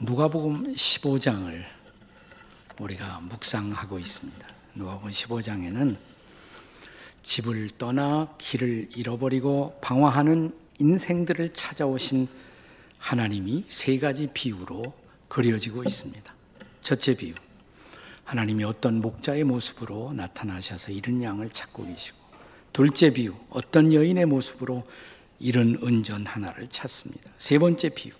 누가복음 15장을 우리가 묵상하고 있습니다. 누가복음 15장에는 집을 떠나 길을 잃어버리고 방황하는 인생들을 찾아오신 하나님이 세 가지 비유로 그려지고 있습니다. 첫째 비유. 하나님이 어떤 목자의 모습으로 나타나셔서 이른 양을 찾고 계시고 둘째 비유. 어떤 여인의 모습으로 이른 은전 하나를 찾습니다. 세 번째 비유.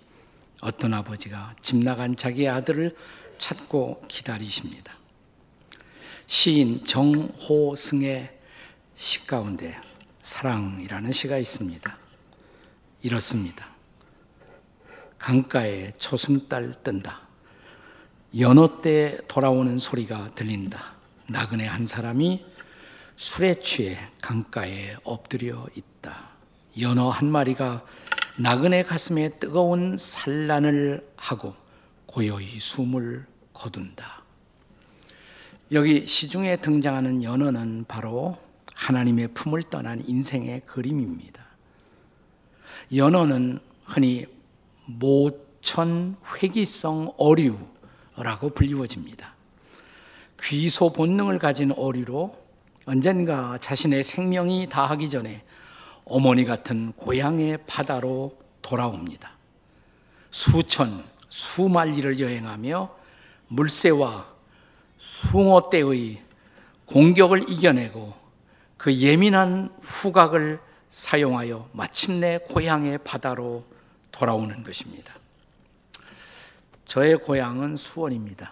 어떤 아버지가 집 나간 자기 아들을 찾고 기다리십니다. 시인 정호승의 시 가운데 사랑이라는 시가 있습니다. 이렇습니다. 강가에 초승달 뜬다. 연어 때 돌아오는 소리가 들린다. 나그네 한 사람이 술에 취해 강가에 엎드려 있다. 연어 한 마리가 나그네 가슴에 뜨거운 산란을 하고 고요히 숨을 거둔다. 여기 시중에 등장하는 연어는 바로 하나님의 품을 떠난 인생의 그림입니다. 연어는 흔히 모천 회기성 어류라고 불리워집니다. 귀소 본능을 가진 어류로 언젠가 자신의 생명이 다하기 전에 어머니 같은 고향의 바다로 돌아옵니다. 수천, 수만리를 여행하며 물새와 숭어떼의 공격을 이겨내고 그 예민한 후각을 사용하여 마침내 고향의 바다로 돌아오는 것입니다. 저의 고향은 수원입니다.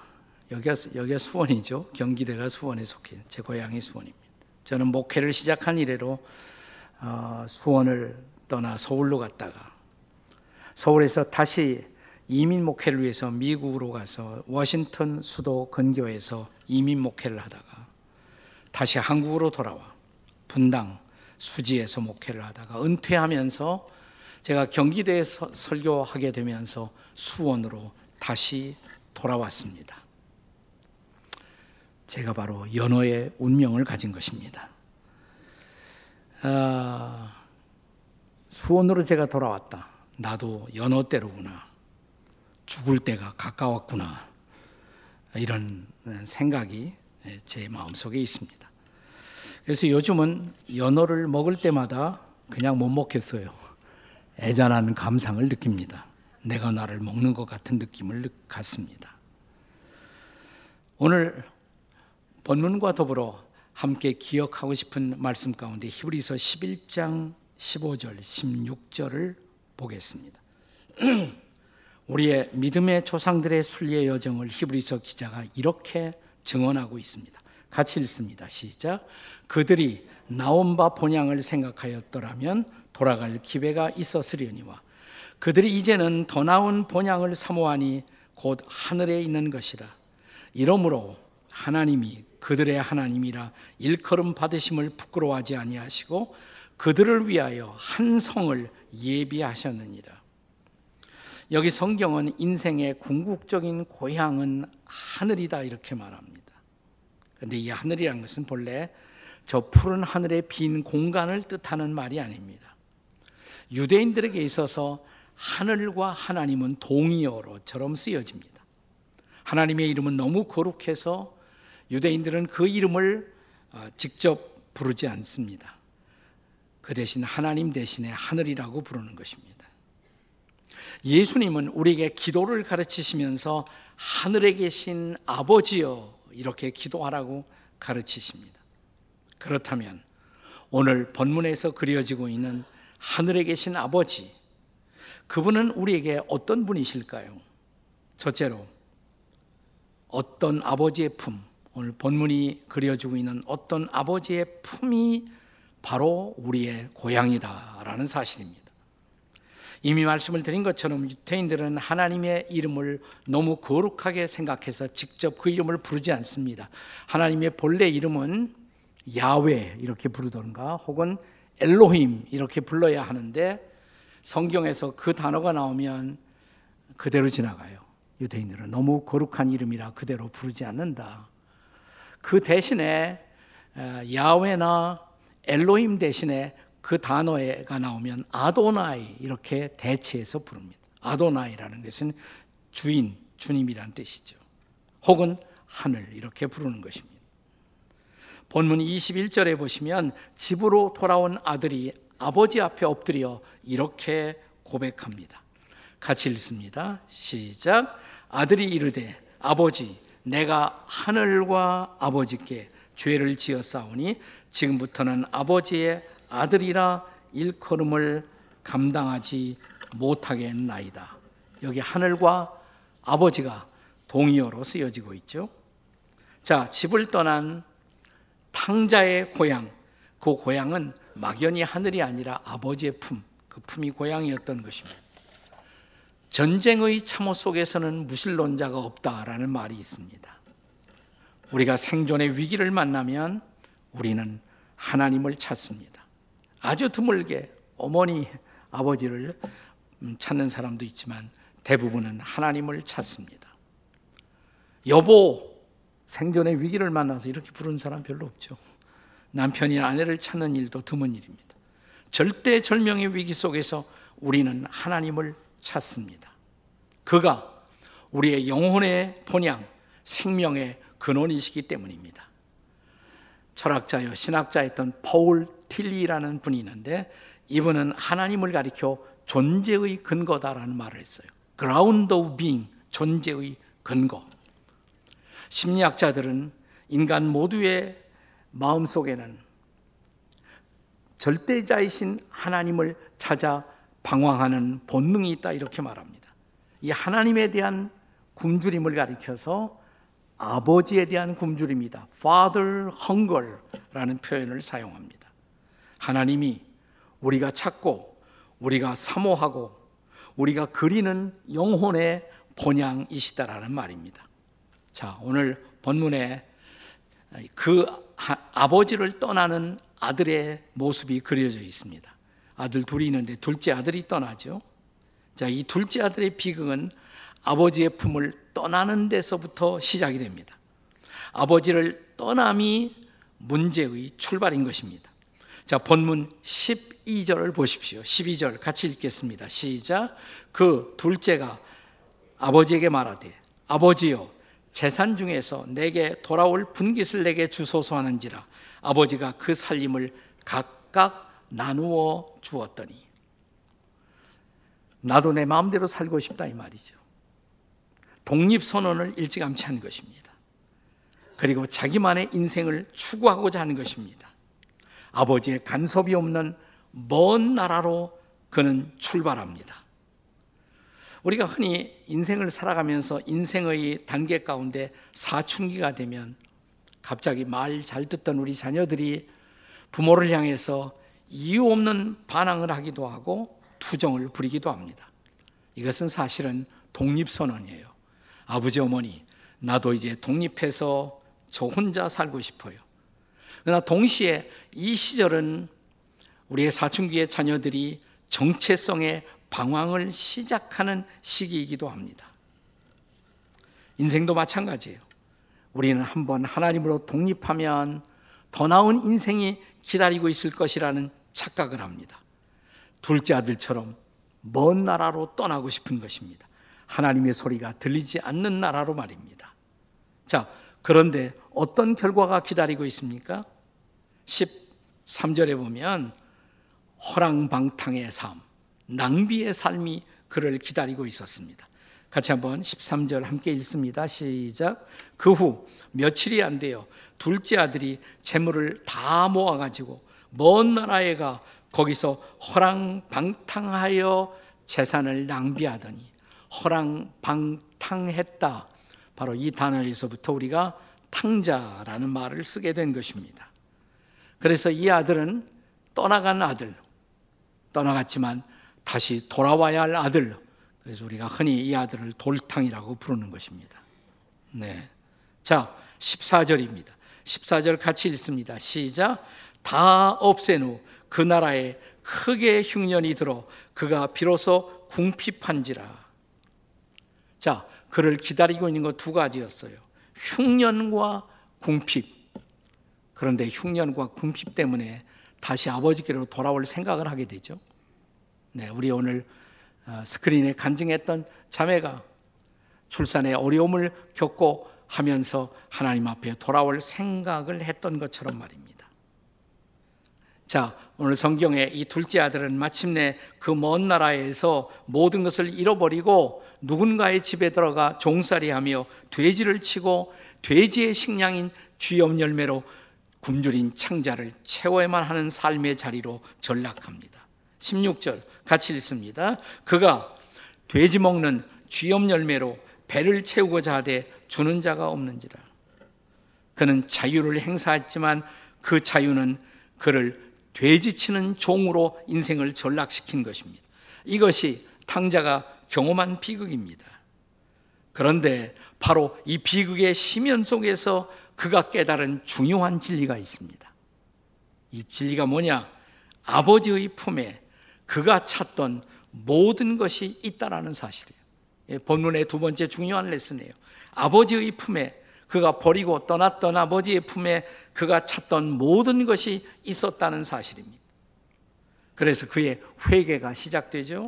여기가, 여기가 수원이죠. 경기대가 수원에 속해 제 고향이 수원입니다. 저는 목회를 시작한 이래로 어, 수원을 떠나 서울로 갔다가 서울에서 다시 이민 목회를 위해서 미국으로 가서 워싱턴 수도 근교에서 이민 목회를 하다가 다시 한국으로 돌아와 분당 수지에서 목회를 하다가 은퇴하면서 제가 경기대에 설교하게 되면서 수원으로 다시 돌아왔습니다. 제가 바로 연어의 운명을 가진 것입니다. 아, 수원으로 제가 돌아왔다. 나도 연어 때로구나. 죽을 때가 가까웠구나. 이런 생각이 제 마음속에 있습니다. 그래서 요즘은 연어를 먹을 때마다 그냥 못 먹겠어요. 애잔한 감상을 느낍니다. 내가 나를 먹는 것 같은 느낌을 갖습니다. 오늘 본문과 더불어 함께 기억하고 싶은 말씀 가운데 히브리서 11장 15절, 16절을 보겠습니다. 우리의 믿음의 조상들의 순리의 여정을 히브리서 기자가 이렇게 증언하고 있습니다. 같이 읽습니다. 시작. 그들이 나온 바 본향을 생각하였더라면 돌아갈 기회가 있었으려니와 그들이 이제는 더 나은 본향을 사모하니 곧 하늘에 있는 것이라. 이러므로 하나님이 그들의 하나님이라 일컬음 받으심을 부끄러워하지 아니하시고 그들을 위하여 한 성을 예비하셨느니라. 여기 성경은 인생의 궁극적인 고향은 하늘이다 이렇게 말합니다. 그런데 이 하늘이라는 것은 본래 저 푸른 하늘의 빈 공간을 뜻하는 말이 아닙니다. 유대인들에게 있어서 하늘과 하나님은 동의어로처럼 쓰여집니다. 하나님의 이름은 너무 거룩해서 유대인들은 그 이름을 어, 직접 부르지 않습니다. 그 대신 하나님 대신에 하늘이라고 부르는 것입니다. 예수님은 우리에게 기도를 가르치시면서 하늘에 계신 아버지여 이렇게 기도하라고 가르치십니다. 그렇다면 오늘 본문에서 그려지고 있는 하늘에 계신 아버지, 그분은 우리에게 어떤 분이실까요? 첫째로, 어떤 아버지의 품, 오늘 본문이 그려주고 있는 어떤 아버지의 품이 바로 우리의 고향이다라는 사실입니다. 이미 말씀을 드린 것처럼 유태인들은 하나님의 이름을 너무 거룩하게 생각해서 직접 그 이름을 부르지 않습니다. 하나님의 본래 이름은 야외 이렇게 부르던가 혹은 엘로힘 이렇게 불러야 하는데 성경에서 그 단어가 나오면 그대로 지나가요. 유대인들은 너무 거룩한 이름이라 그대로 부르지 않는다. 그 대신에 야훼나 엘로힘 대신에 그 단어가 나오면 아도나이 이렇게 대체해서 부릅니다. 아도나이라는 것은 주인, 주님이란 뜻이죠. 혹은 하늘 이렇게 부르는 것입니다. 본문 21절에 보시면 집으로 돌아온 아들이 아버지 앞에 엎드려 이렇게 고백합니다. 같이 읽습니다. 시작. 아들이 이르되 아버지 내가 하늘과 아버지께 죄를 지었사오니 지금부터는 아버지의 아들이라 일컬음을 감당하지 못하겠나이다. 여기 하늘과 아버지가 동의어로 쓰여지고 있죠. 자, 집을 떠난 탕자의 고향. 그 고향은 막연히 하늘이 아니라 아버지의 품, 그 품이 고향이었던 것입니다. 전쟁의 참호 속에서는 무신론자가 없다라는 말이 있습니다. 우리가 생존의 위기를 만나면 우리는 하나님을 찾습니다. 아주 드물게 어머니, 아버지를 찾는 사람도 있지만 대부분은 하나님을 찾습니다. 여보, 생존의 위기를 만나서 이렇게 부르는 사람 별로 없죠. 남편이 아내를 찾는 일도 드문 일입니다. 절대 절명의 위기 속에서 우리는 하나님을 찾습니다. 그가 우리의 영혼의 본향, 생명의 근원이시기 때문입니다. 철학자요 신학자였던 파울 틸리라는 분이 있는데 이분은 하나님을 가리켜 존재의 근거다라는 말을 했어요. ground of being, 존재의 근거. 심리학자들은 인간 모두의 마음 속에는 절대자이신 하나님을 찾아 방황하는 본능이 있다 이렇게 말합니다. 이 하나님에 대한 굶주림을 가리켜서 아버지에 대한 굶주림이다. Father hunger라는 표현을 사용합니다. 하나님이 우리가 찾고 우리가 사모하고 우리가 그리는 영혼의 본향이시다라는 말입니다. 자, 오늘 본문에 그 아버지를 떠나는 아들의 모습이 그려져 있습니다. 아들 둘이 있는데 둘째 아들이 떠나죠. 자, 이 둘째 아들의 비극은 아버지의 품을 떠나는 데서부터 시작이 됩니다. 아버지를 떠남이 문제의 출발인 것입니다. 자, 본문 12절을 보십시오. 12절 같이 읽겠습니다. 시작. 그 둘째가 아버지에게 말하되 아버지여 재산 중에서 내게 돌아올 분깃을 내게 주소서 하는지라 아버지가 그 살림을 각각 나누어 주었더니 나도 내 마음대로 살고 싶다 이 말이죠. 독립 선언을 일찌감치 한 것입니다. 그리고 자기만의 인생을 추구하고자 하는 것입니다. 아버지의 간섭이 없는 먼 나라로 그는 출발합니다. 우리가 흔히 인생을 살아가면서 인생의 단계 가운데 사춘기가 되면 갑자기 말 잘 듣던 우리 자녀들이 부모를 향해서 이유 없는 반항을 하기도 하고 투정을 부리기도 합니다. 이것은 사실은 독립선언이에요. 아버지, 어머니, 나도 이제 독립해서 저 혼자 살고 싶어요. 그러나 동시에 이 시절은 우리의 사춘기의 자녀들이 정체성의 방황을 시작하는 시기이기도 합니다. 인생도 마찬가지예요. 우리는 한번 하나님으로 독립하면 더 나은 인생이 기다리고 있을 것이라는 착각을 합니다. 둘째 아들처럼 먼 나라로 떠나고 싶은 것입니다. 하나님의 소리가 들리지 않는 나라로 말입니다. 자, 그런데 어떤 결과가 기다리고 있습니까? 13절에 보면 허랑방탕의 삶, 낭비의 삶이 그를 기다리고 있었습니다. 같이 한번 13절 함께 읽습니다. 시작. 그 후 며칠이 안 돼요. 둘째 아들이 재물을 다 모아 가지고 먼 나라에 가 거기서 허랑방탕하여 재산을 낭비하더니 허랑방탕했다. 바로 이 단어에서부터 우리가 탕자라는 말을 쓰게 된 것입니다. 그래서 이 아들은 떠나간 아들, 떠나갔지만 다시 돌아와야 할 아들. 그래서 우리가 흔히 이 아들을 돌탕이라고 부르는 것입니다. 네. 자, 14절입니다. 14절 같이 읽습니다. 시작. 다 없앤 후 그 나라에 크게 흉년이 들어 그가 비로소 궁핍한지라. 자, 그를 기다리고 있는 것 두 가지였어요. 흉년과 궁핍. 그런데 흉년과 궁핍 때문에 다시 아버지께로 돌아올 생각을 하게 되죠. 네, 우리 오늘 어, 스크린에 간증했던 자매가 출산에 어려움을 겪고 하면서 하나님 앞에 돌아올 생각을 했던 것처럼 말입니다. 자, 오늘 성경에 이 둘째 아들은 마침내 그 먼 나라에서 모든 것을 잃어버리고 누군가의 집에 들어가 종살이 하며 돼지를 치고 돼지의 식량인 쥐염 열매로 굶주린 창자를 채워야만 하는 삶의 자리로 전락합니다. 16절 같이 읽습니다. 그가 돼지 먹는 쥐염 열매로 배를 채우고자 하되 주는 자가 없는지라. 그는 자유를 행사했지만 그 자유는 그를 돼지치는 종으로 인생을 전락시킨 것입니다. 이것이 탕자가 경험한 비극입니다. 그런데 바로 이 비극의 심연 속에서 그가 깨달은 중요한 진리가 있습니다. 이 진리가 뭐냐? 아버지의 품에 그가 찾던 모든 것이 있다라는 사실이에요. 예, 본문의 두 번째 중요한 레슨이에요. 아버지의 품에 그가 버리고 떠났던 아버지의 품에 그가 찾던 모든 것이 있었다는 사실입니다. 그래서 그의 회개가 시작되죠.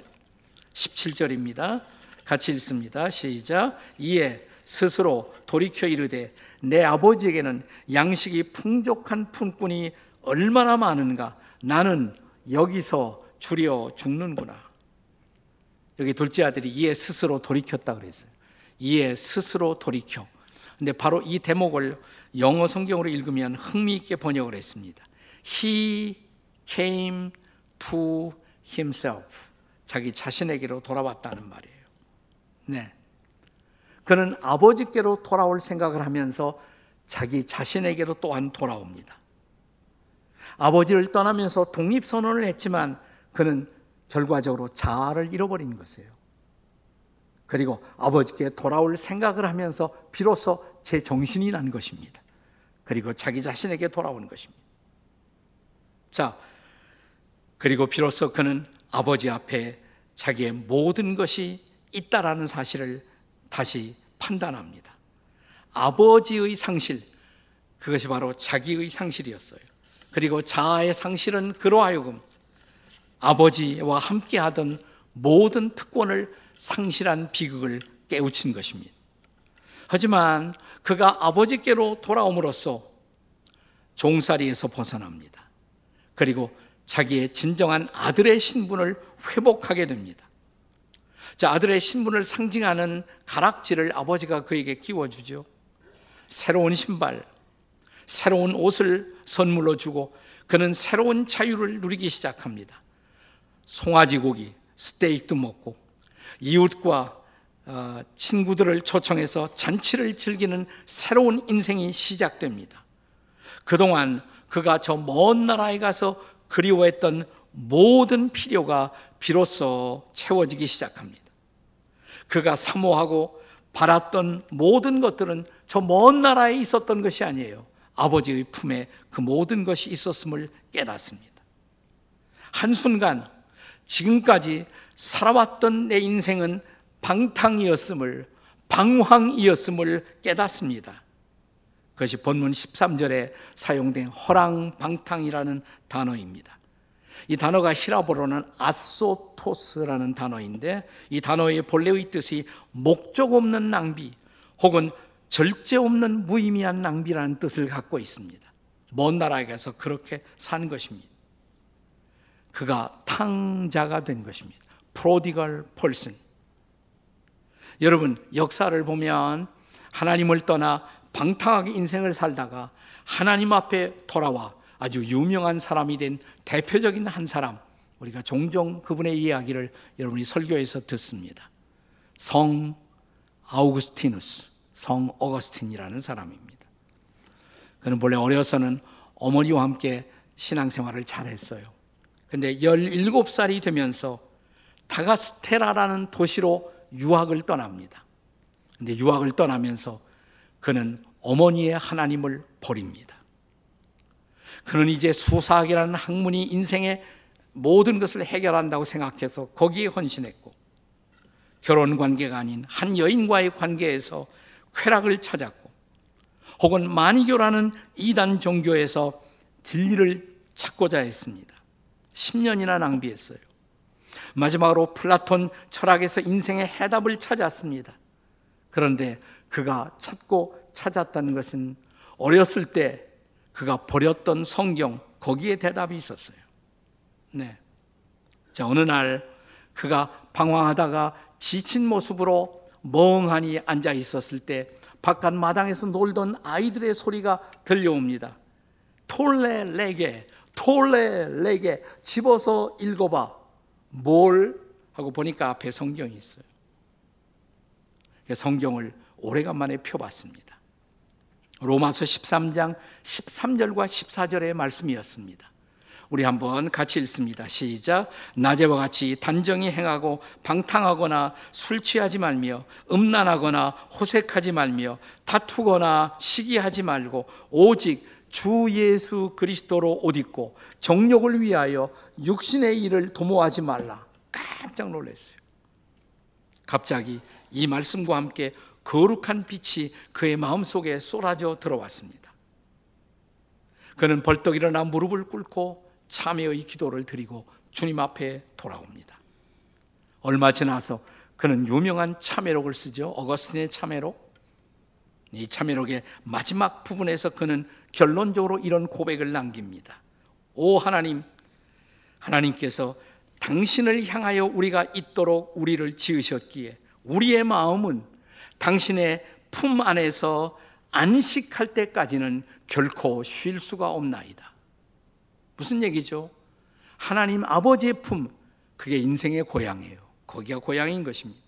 17절입니다. 같이 읽습니다. 시작. 이에 스스로 돌이켜 이르되 내 아버지에게는 양식이 풍족한 품꾼이 얼마나 많은가 나는 여기서 줄여 죽는구나. 여기 둘째 아들이 이에 스스로 돌이켰다 그랬어요. 이에 스스로 돌이켜. 근데 바로 이 대목을 영어 성경으로 읽으면 흥미있게 번역을 했습니다. He came to himself. 자기 자신에게로 돌아왔다는 말이에요. 네. 그는 아버지께로 돌아올 생각을 하면서 자기 자신에게로 또한 돌아옵니다. 아버지를 떠나면서 독립선언을 했지만 그는 결과적으로 자아를 잃어버린 것이에요. 그리고 아버지께 돌아올 생각을 하면서 비로소 제 정신이 난 것입니다. 그리고 자기 자신에게 돌아오는 것입니다. 자, 그리고 비로소 그는 아버지 앞에 자기의 모든 것이 있다라는 사실을 다시 판단합니다. 아버지의 상실, 그것이 바로 자기의 상실이었어요. 그리고 자아의 상실은 그로 하여금 아버지와 함께 하던 모든 특권을 상실한 비극을 깨우친 것입니다. 하지만 그가 아버지께로 돌아옴으로써 종살이에서 벗어납니다. 그리고 자기의 진정한 아들의 신분을 회복하게 됩니다. 자, 아들의 신분을 상징하는 가락지를 아버지가 그에게 끼워주죠. 새로운 신발, 새로운 옷을 선물로 주고 그는 새로운 자유를 누리기 시작합니다. 송아지 고기, 스테이크도 먹고 이웃과 어, 친구들을 초청해서 잔치를 즐기는 새로운 인생이 시작됩니다. 그동안 그가 저 먼 나라에 가서 그리워했던 모든 필요가 비로소 채워지기 시작합니다. 그가 사모하고 바랐던 모든 것들은 저 먼 나라에 있었던 것이 아니에요. 아버지의 품에 그 모든 것이 있었음을 깨닫습니다. 한순간 지금까지 살아왔던 내 인생은 방탕이었음을, 방황이었음을 깨닫습니다. 그것이 본문 13절에 사용된 허랑 방탕이라는 단어입니다. 이 단어가 히라보로는 아소토스라는 단어인데 이 단어의 본래의 뜻이 목적 없는 낭비 혹은 절제 없는 무의미한 낭비라는 뜻을 갖고 있습니다. 먼 나라에 가서 그렇게 산 것입니다. 그가 탕자가 된 것입니다. 프로디걸 펄슨. 여러분, 역사를 보면 하나님을 떠나 방탕하게 인생을 살다가 하나님 앞에 돌아와 아주 유명한 사람이 된 대표적인 한 사람, 우리가 종종 그분의 이야기를 여러분이 설교에서 듣습니다. 성 아우구스티누스, 성 어거스틴이라는 사람입니다. 그는 본래 어려서는 어머니와 함께 신앙생활을 잘했어요. 근데 17살이 되면서 타가스테라라는 도시로 유학을 떠납니다. 근데 유학을 떠나면서 그는 어머니의 하나님을 버립니다. 그는 이제 수사학이라는 학문이 인생의 모든 것을 해결한다고 생각해서 거기에 헌신했고 결혼 관계가 아닌 한 여인과의 관계에서 쾌락을 찾았고 혹은 마니교라는 이단 종교에서 진리를 찾고자 했습니다. 10년이나 낭비했어요. 마지막으로 플라톤 철학에서 인생의 해답을 찾았습니다. 그런데 그가 찾고 찾았다는 것은 어렸을 때 그가 버렸던 성경 거기에 대답이 있었어요. 네. 자, 어느 날 그가 방황하다가 지친 모습으로 멍하니 앉아 있었을 때 바깥 마당에서 놀던 아이들의 소리가 들려옵니다. 톨레 레게, 톨레 레게 집어서 읽어봐. 뭘 하고 보니까 앞에 성경이 있어요. 성경을 오래간만에 펴봤습니다. 로마서 13장 13절과 14절의 말씀이었습니다. 우리 한번 같이 읽습니다. 시작. 낮에와 같이 단정히 행하고 방탕하거나 술 취하지 말며 음란하거나 호색하지 말며 다투거나 시기하지 말고 오직 주 예수 그리스도로 옷 입고 정욕을 위하여 육신의 일을 도모하지 말라. 깜짝 놀랐어요. 갑자기 이 말씀과 함께 거룩한 빛이 그의 마음속에 쏟아져 들어왔습니다. 그는 벌떡 일어나 무릎을 꿇고 참회의 기도를 드리고 주님 앞에 돌아옵니다. 얼마 지나서 그는 유명한 참회록을 쓰죠. 어거스틴의 참회록. 이 참회록의 마지막 부분에서 그는 결론적으로 이런 고백을 남깁니다. 오 하나님, 하나님께서 당신을 향하여 우리가 있도록 우리를 지으셨기에 우리의 마음은 당신의 품 안에서 안식할 때까지는 결코 쉴 수가 없나이다. 무슨 얘기죠? 하나님 아버지의 품, 그게 인생의 고향이에요. 거기가 고향인 것입니다.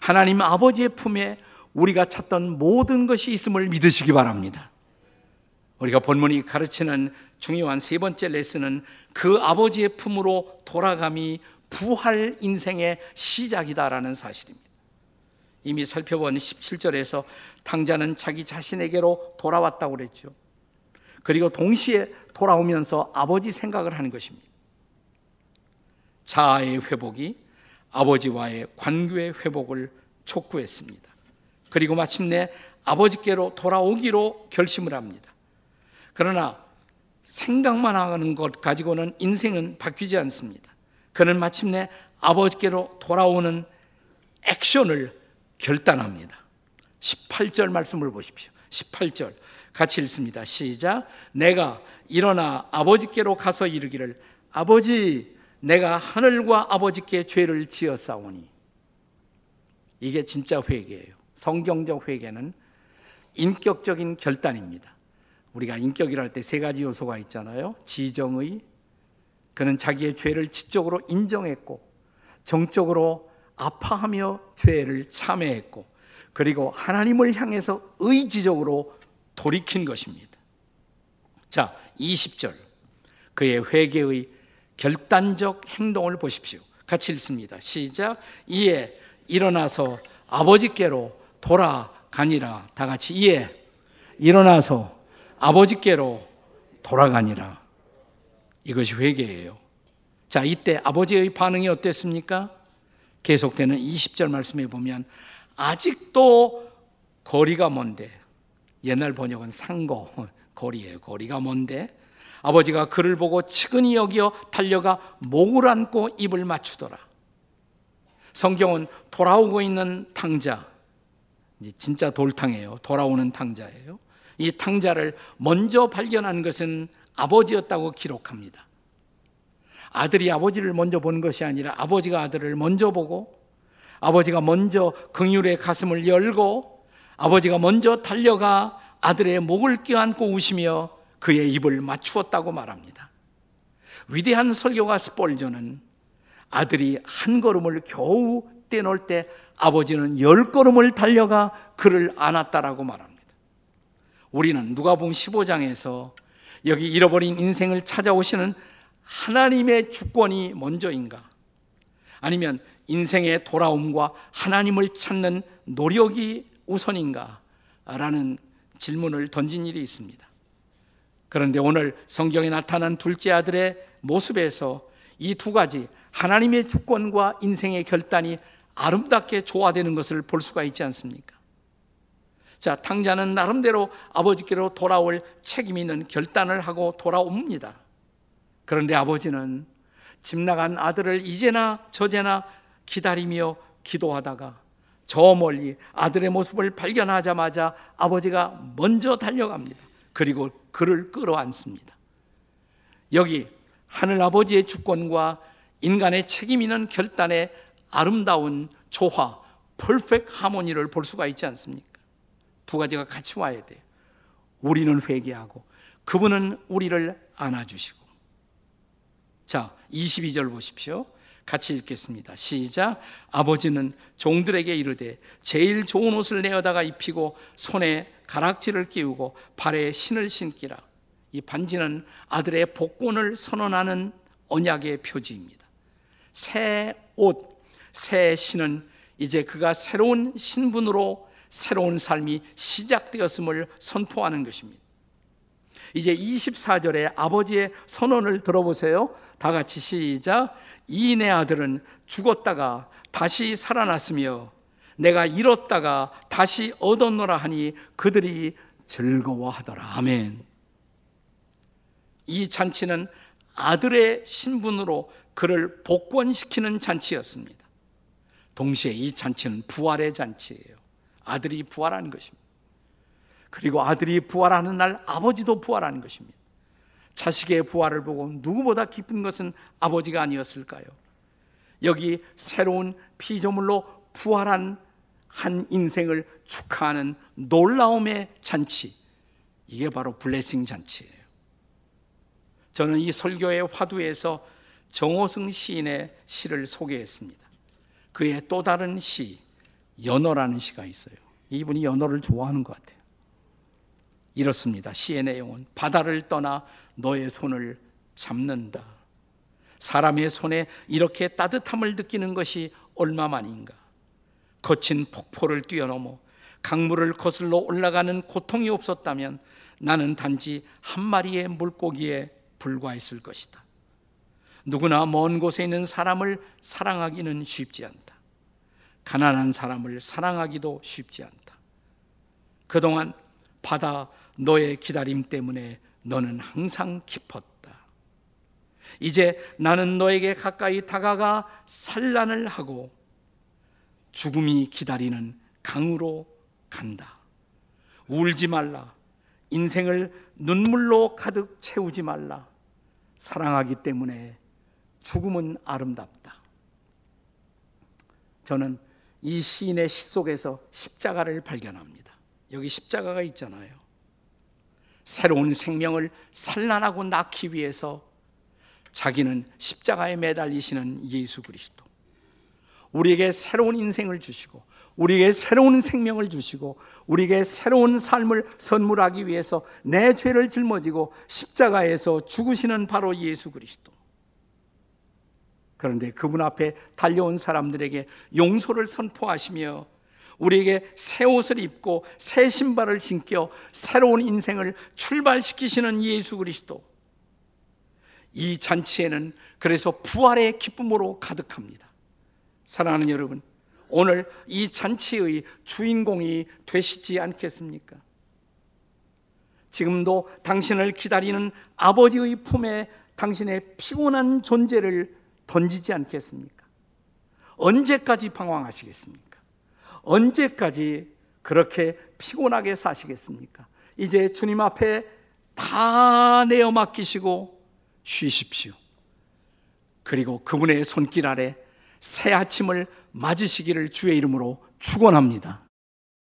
하나님 아버지의 품에 우리가 찾던 모든 것이 있음을 믿으시기 바랍니다. 우리가 본문이 가르치는 중요한 세 번째 레슨은 그 아버지의 품으로 돌아감이 부활 인생의 시작이다라는 사실입니다. 이미 살펴본 17절에서 탕자는 자기 자신에게로 돌아왔다고 그랬죠. 그리고 동시에 돌아오면서 아버지 생각을 하는 것입니다. 자아의 회복이 아버지와의 관계의 회복을 촉구했습니다. 그리고 마침내 아버지께로 돌아오기로 결심을 합니다. 그러나 생각만 하는 것 가지고는 인생은 바뀌지 않습니다. 그는 마침내 아버지께로 돌아오는 액션을 결단합니다. 18절 말씀을 보십시오. 18절. 같이 읽습니다. 시작. 내가 일어나 아버지께로 가서 이르기를 아버지 내가 하늘과 아버지께 죄를 지었사오니 이게 진짜 회개예요. 성경적 회개는 인격적인 결단입니다. 우리가 인격이랄 때세 가지 요소가 있잖아요. 지정의 그는 자기의 죄를 지적으로 인정했고 정적으로 아파하며 죄를 참회했고 그리고 하나님을 향해서 의지적으로 돌이킨 것입니다. 자, 20절. 그의 회개의 결단적 행동을 보십시오. 같이 읽습니다. 시작. 이에 일어나서 아버지께로 돌아가니라. 다 같이 이에 일어나서 아버지께로 돌아가니라. 이것이 회개예요. 자, 이때 아버지의 반응이 어땠습니까? 계속되는 20절 말씀에 보면 아직도 거리가 먼데 옛날 번역은 상거 거리예요. 거리가 먼데 아버지가 그를 보고 측은히 여기어 달려가 목을 안고 입을 맞추더라. 성경은 돌아오고 있는 탕자, 진짜 돌탕이에요. 돌아오는 탕자예요. 이 탕자를 먼저 발견한 것은 아버지였다고 기록합니다. 아들이 아버지를 먼저 본 것이 아니라 아버지가 아들을 먼저 보고 아버지가 먼저 긍휼의 가슴을 열고 아버지가 먼저 달려가 아들의 목을 껴안고 우시며 그의 입을 맞추었다고 말합니다. 위대한 설교가 스폴저는 아들이 한 걸음을 겨우 떼놓을 때 아버지는 열 걸음을 달려가 그를 안았다라고 말합니다. 우리는 누가복음 15장에서 여기 잃어버린 인생을 찾아오시는 하나님의 주권이 먼저인가? 아니면 인생의 돌아옴과 하나님을 찾는 노력이 우선인가? 라는 질문을 던진 일이 있습니다. 그런데 오늘 성경에 나타난 둘째 아들의 모습에서 이 두 가지 하나님의 주권과 인생의 결단이 아름답게 조화되는 것을 볼 수가 있지 않습니까? 자, 탕자는 나름대로 아버지께로 돌아올 책임 있는 결단을 하고 돌아옵니다. 그런데 아버지는 집 나간 아들을 이제나 저제나 기다리며 기도하다가 저 멀리 아들의 모습을 발견하자마자 아버지가 먼저 달려갑니다. 그리고 그를 끌어안습니다. 여기 하늘 아버지의 주권과 인간의 책임 있는 결단의 아름다운 조화, 퍼펙트 하모니를 볼 수가 있지 않습니까? 두 가지가 같이 와야 돼요. 우리는 회개하고 그분은 우리를 안아주시고. 자, 22절 보십시오. 같이 읽겠습니다. 시작. 아버지는 종들에게 이르되 제일 좋은 옷을 내어다가 입히고 손에 가락지를 끼우고 발에 신을 신기라. 이 반지는 아들의 복권을 선언하는 언약의 표지입니다. 새 옷, 새 신은 이제 그가 새로운 신분으로 새로운 삶이 시작되었음을 선포하는 것입니다. 이제 24절에 아버지의 선언을 들어보세요. 다 같이 시작. 이 내 아들은 죽었다가 다시 살아났으며 내가 잃었다가 다시 얻었노라 하니 그들이 즐거워하더라. 아멘. 이 잔치는 아들의 신분으로 그를 복권시키는 잔치였습니다. 동시에 이 잔치는 부활의 잔치예요. 아들이 부활하는 것입니다. 그리고 아들이 부활하는 날 아버지도 부활하는 것입니다. 자식의 부활을 보고 누구보다 기쁜 것은 아버지가 아니었을까요? 여기 새로운 피조물로 부활한 한 인생을 축하하는 놀라움의 잔치. 이게 바로 블레싱 잔치예요. 저는 이 설교의 화두에서 정호승 시인의 시를 소개했습니다. 그의 또 다른 시, 연어라는 시가 있어요. 이분이 연어를 좋아하는 것 같아요. 이렇습니다. 시의 내용은 바다를 떠나 너의 손을 잡는다. 사람의 손에 이렇게 따뜻함을 느끼는 것이 얼마만인가. 거친 폭포를 뛰어넘어 강물을 거슬러 올라가는 고통이 없었다면 나는 단지 한 마리의 물고기에 불과했을 것이다. 누구나 먼 곳에 있는 사람을 사랑하기는 쉽지 않다. 가난한 사람을 사랑하기도 쉽지 않다. 그동안 바다 너의 기다림 때문에 너는 항상 기뻤다. 이제 나는 너에게 가까이 다가가 산란을 하고 죽음이 기다리는 강으로 간다. 울지 말라. 인생을 눈물로 가득 채우지 말라. 사랑하기 때문에 죽음은 아름답다. 저는 이 시인의 시 속에서 십자가를 발견합니다. 여기 십자가가 있잖아요. 새로운 생명을 산란하고 낳기 위해서 자기는 십자가에 매달리시는 예수 그리스도. 우리에게 새로운 인생을 주시고, 우리에게 새로운 생명을 주시고, 우리에게 새로운 삶을 선물하기 위해서 내 죄를 짊어지고 십자가에서 죽으시는 바로 예수 그리스도. 그런데 그분 앞에 달려온 사람들에게 용서를 선포하시며 우리에게 새 옷을 입고 새 신발을 신겨 새로운 인생을 출발시키시는 예수 그리스도. 이 잔치에는 그래서 부활의 기쁨으로 가득합니다. 사랑하는 여러분, 오늘 이 잔치의 주인공이 되시지 않겠습니까? 지금도 당신을 기다리는 아버지의 품에 당신의 피곤한 존재를 던지지 않겠습니까? 언제까지 방황하시겠습니까? 언제까지 그렇게 피곤하게 사시겠습니까? 이제 주님 앞에 다 내어 맡기시고 쉬십시오. 그리고 그분의 손길 아래 새 아침을 맞으시기를 주의 이름으로 축원합니다.